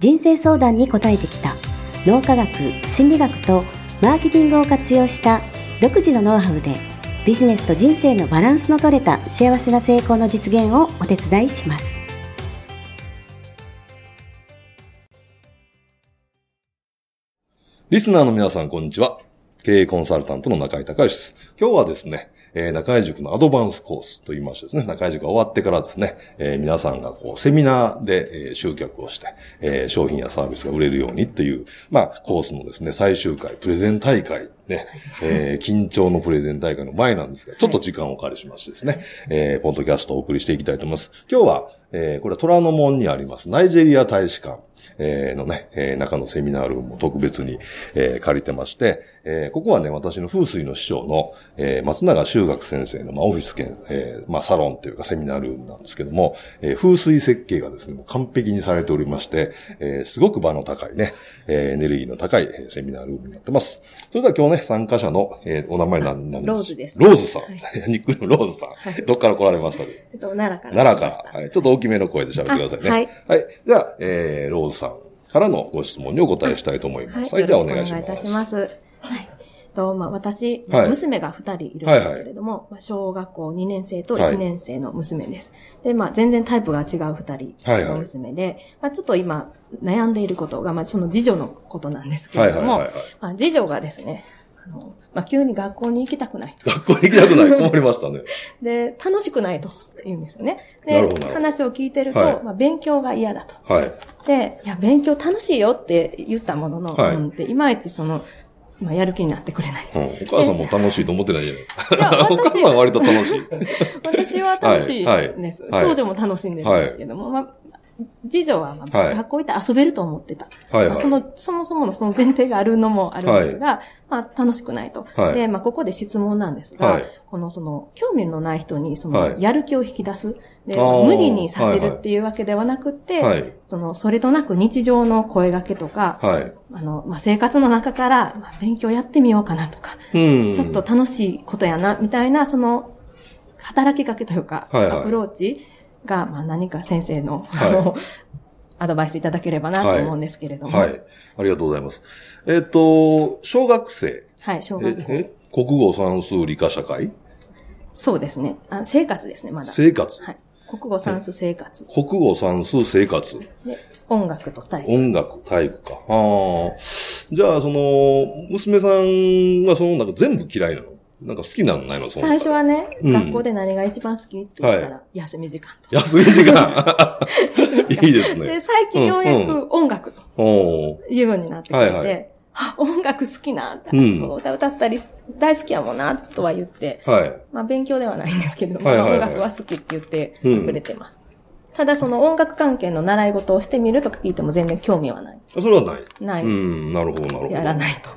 人生相談に応えてきた脳科学心理学とマーケティングを活用した独自のノウハウでビジネスと人生のバランスの取れた幸せな成功の実現をお手伝いしますリスナーの皆さん、こんにちは。経営コンサルタントの中井隆義です。今日はですね、えー、中井塾のアドバンスコースと言いましてですね、中井塾が終わってからですね、えー、皆さんがこう、セミナーで、えー、集客をして、えー、商品やサービスが売れるようにっていう、まあ、コースのですね、最終回、プレゼン大会ね、えー、緊張のプレゼン大会の前なんですが、ちょっと時間をお借りしましてですね、えー、ポッドキャストをお送りしていきたいと思います。今日は、えー、これは虎ノ門にあります、ナイジェリア大使館、えー、のね、えー、中のセミナールームを特別に、えー、借りてまして、えー、ここはね、私の風水の師匠の、えー、松永修学先生の、まあ、オフィス兼、えー、まあ、サロンというかセミナールームなんですけども、えー、風水設計がですね、もう完璧にされておりまして、えー、すごく場の高いね、えー、エネルギーの高いセミナールームになってます。それでは今日ね、参加者の、えー、お名前何、何ローズです。ローズさん。はい、ニックのローズさん。はい、どっから来られました？えっと、奈良から。奈良から。はい。ちょっと大きめの声で喋ってくださいね。はい。はい。じゃあ、えー、ローズさん。からのご質問にお答えしたいと思います。はい、じゃあお願いします。お願いいたします。はい。と、まあ、私、はい、娘が二人いるんですけれども、はいはい、まあ、小学校2年生と1年生の娘です。はい、で、まあ、全然タイプが違う二人の娘で、はいはい、まあ、ちょっと今悩んでいることが、まあ、その次女のことなんですけれども、はいはいはいはい、まあ、次女がですね、あの、まあ、急に学校に行きたくないと。学校に行きたくない困りましたね。で、楽しくないと言うんですよね。で、話を聞いてると、はい、まあ、勉強が嫌だと。はい。で、いや、勉強楽しいよって言ったものの、はい、うんっていまいちその、まあ、やる気になってくれない。うん、お母さんも楽しいと思ってないじゃ お母さんは割と楽しい。私は楽しいです。はい、長女も楽しんでるんですけども、まあ、次女は、まあ、学校行って遊べると思ってた。はいその、そもそものその前提があるのもあるんですが、はい、まあ、楽しくないと。はい、で、まあ、ここで質問なんですが、はい、この、その、興味のない人に、その、やる気を引き出す。で、無理にさせるっていうわけではなくて、はいはい、その、それとなく日常の声掛けとか、はい、あの、まあ、生活の中から、まあ、勉強やってみようかなとか、ちょっと楽しいことやな、みたいな、その、働きかけというか、アプローチが、まあ、何か先生の、はい、あの、アドバイスいただければなと思うんですけれども。はい。はい、ありがとうございます。えっ、ー、と、小学生。はい、小学校。え、国語算数理科社会？そうですねあ。生活ですね、まだ。生活はい。国語算数生活。国語算数生活。で、音楽と体育。音楽、体育か。ああ。じゃあ、その、娘さんはその、なんか全部嫌いなの？なんか好きなのないの？最初はね、うん、学校で何が一番好きって言ったら、休み時間と。休み時間 いいですね。で、最近ようやく音楽と、いうようになってきて、はいはい、音楽好きな、うん、歌歌ったり大好きやもんな、とは言って、はい、まあ勉強ではないんですけど、はいはいはい、音楽は好きって言ってくれてます。うん、ただその音楽関係の習い事をしてみるとか聞いても全然興味はない。それはないない。うん、なるほど、なるほど。やらないと。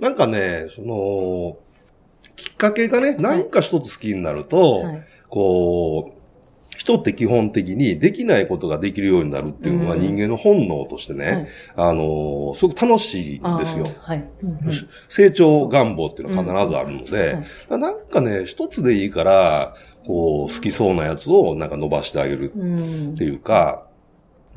なんかね、その、きっかけがね、何か一つ好きになると、はい、こう、人って基本的にできないことができるようになるっていうのは人間の本能としてね、うん、あの、すごく楽しいんですよ。はい。うん、成長願望っていうのは必ずあるので、う。ん、なんかね、一つでいいから、こう、好きそうなやつをなんか伸ばしてあげるっていうか、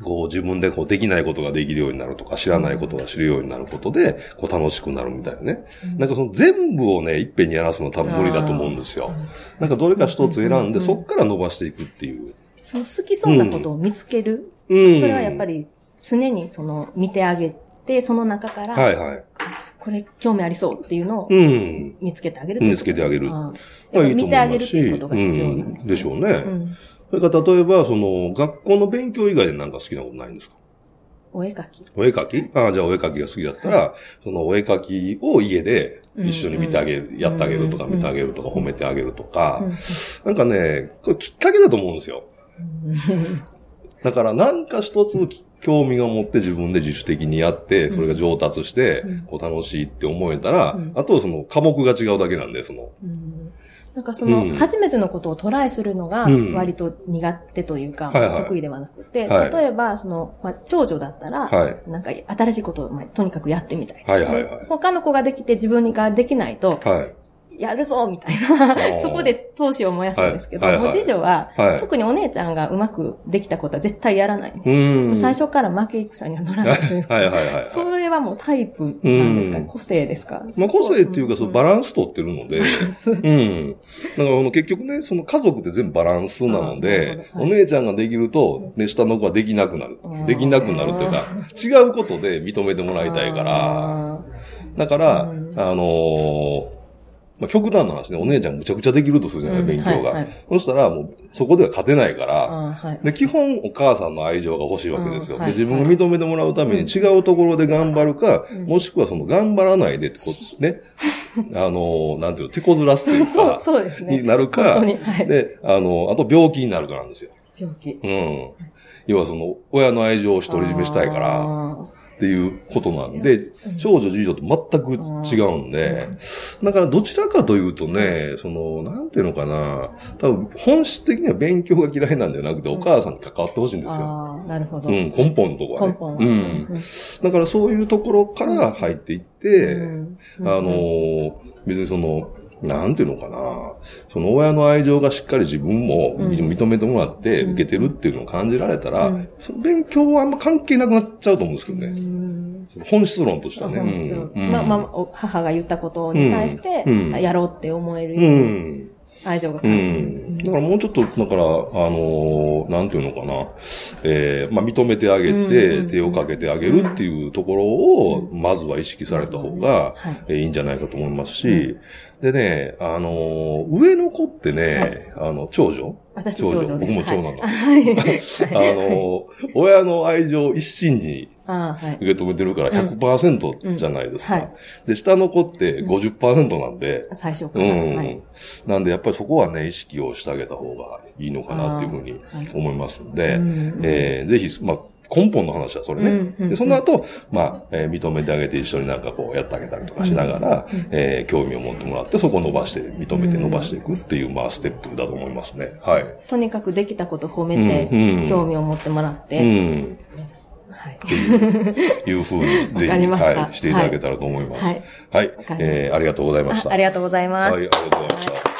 こう自分でこうできないことができるようになるとか、知らないことが知るようになることで、こう楽しくなるみたいなね。うん、なんかその全部をね、いっぺんにやらすのは多分無理だと思うんですよ。なんかどれか一つ選んで、そっから伸ばしていくっていう。その好きそうなことを見つける。うん、それはやっぱり常にその見てあげて、その中から、はいはい。これ興味ありそうっていうのを見つけてあげる、うん、見つけてあげる。まあ、見てあげるっていうことが必要なんです、ね、うん、でしょうね。うんそれから例えば、その、学校の勉強以外で何か好きなことないんですか？お絵描き。お絵描き？ああ、じゃあお絵描きが好きだったら、はい、そのお絵描きを家で一緒に見てあげる、うん。うん、やってあげるとか、見てあげるとか、褒めてあげるとか、うん。なんかね、これきっかけだと思うんですよ。だから何か一つ興味が持って自分で自主的にやって、それが上達して、こう楽しいって思えたら、あとはその科目が違うだけなんで、その。なんかその、初めてのことをトライするのが、割と苦手というか、得意ではなくて、例えば、その、まあ、長女だったら、なんか新しいことを、まあ、とにかくやってみたい。他の子ができて自分ができないと、やるぞみたいな、そこで闘志を燃やすんですけど、はいはいはい、次女は、はい、特にお姉ちゃんがうまくできたことは絶対やらないんです。最初から負け戦には乗らないというか、はいはいはいはい、それはもうタイプなんですか個性ですか？まあ個性っていうか、そのバランス取ってるので、うん。だから結局ね、その家族って全部バランスなので、はい、お姉ちゃんができると、ね、下の子はできなくなる。できなくなるというか、違うことで認めてもらいたいから、だから、あのーまあ、極端な話ね、お姉ちゃんむちゃくちゃできるとするじゃない、うん、勉強が、はいはい。そしたら、もう、そこでは勝てないから、はい、で、基本お母さんの愛情が欲しいわけですよ。で、自分が認めてもらうために違うところで頑張るか、うん、もしくはその頑張らないでってことね、あの、なんていうの、手こずらすっていうか、そうそうですね。になるか、はい、で、あの、あと病気になるかなんですよ。病気。うん。要はその、親の愛情を独り占めしたいから、っていうことなんで、少女次女と全く違うんで、だからどちらかというとね、その、なんていうのかな、多分本質的には勉強が嫌いなんじゃなくて、お母さんに関わってほしいんですよ。なるほど。うん、根本のところはね。根本。うん。だからそういうところから入っていって、あの、別にその、なんていうのかな。その親の愛情がしっかり自分も認めてもらって受けてるっていうのを感じられたら、うん、その勉強はあんま関係なくなっちゃうと思うんですけどね。本質論としてはね。本質論。まあまあ、母が言ったことに対して、やろうって思えるように。愛情がうん。だからもうちょっと、だから、あのー、なんていうのかな。ええー、まあ、認めてあげて、手をかけてあげるっていうところを、まずは意識された方が、いいんじゃないかと思いますし、でね、あのー、上の子ってね、はい、あの、長女私長女。僕も長男なんです。はい、あの、親の愛情を一心に受け止めてるから100%じゃないですか。で、下の子って50%なんで。うん、最初から。うん、はい、なんで、やっぱりそこはね、意識をしてあげた方がいいのかなっていうふうに思いますんで、えー、ぜひ、まあ、根本の話はそれね。うんうん、で、その後、まあ、えー、認めてあげて一緒になんかこうやってあげたりとかしながら、うんうん、えー、興味を持ってもらって、そこを伸ばして、認めて伸ばしていくっていう、まあ、ステップだと思いますね。はい。とにかくできたこと褒めて、うんうん、興味を持ってもらって、うんはい。いうふうに、ぜひ、はい、していただけたらと思います。はい。はい。えー、ありがとうございました。ありがとうございます。はい、ありがとうございました。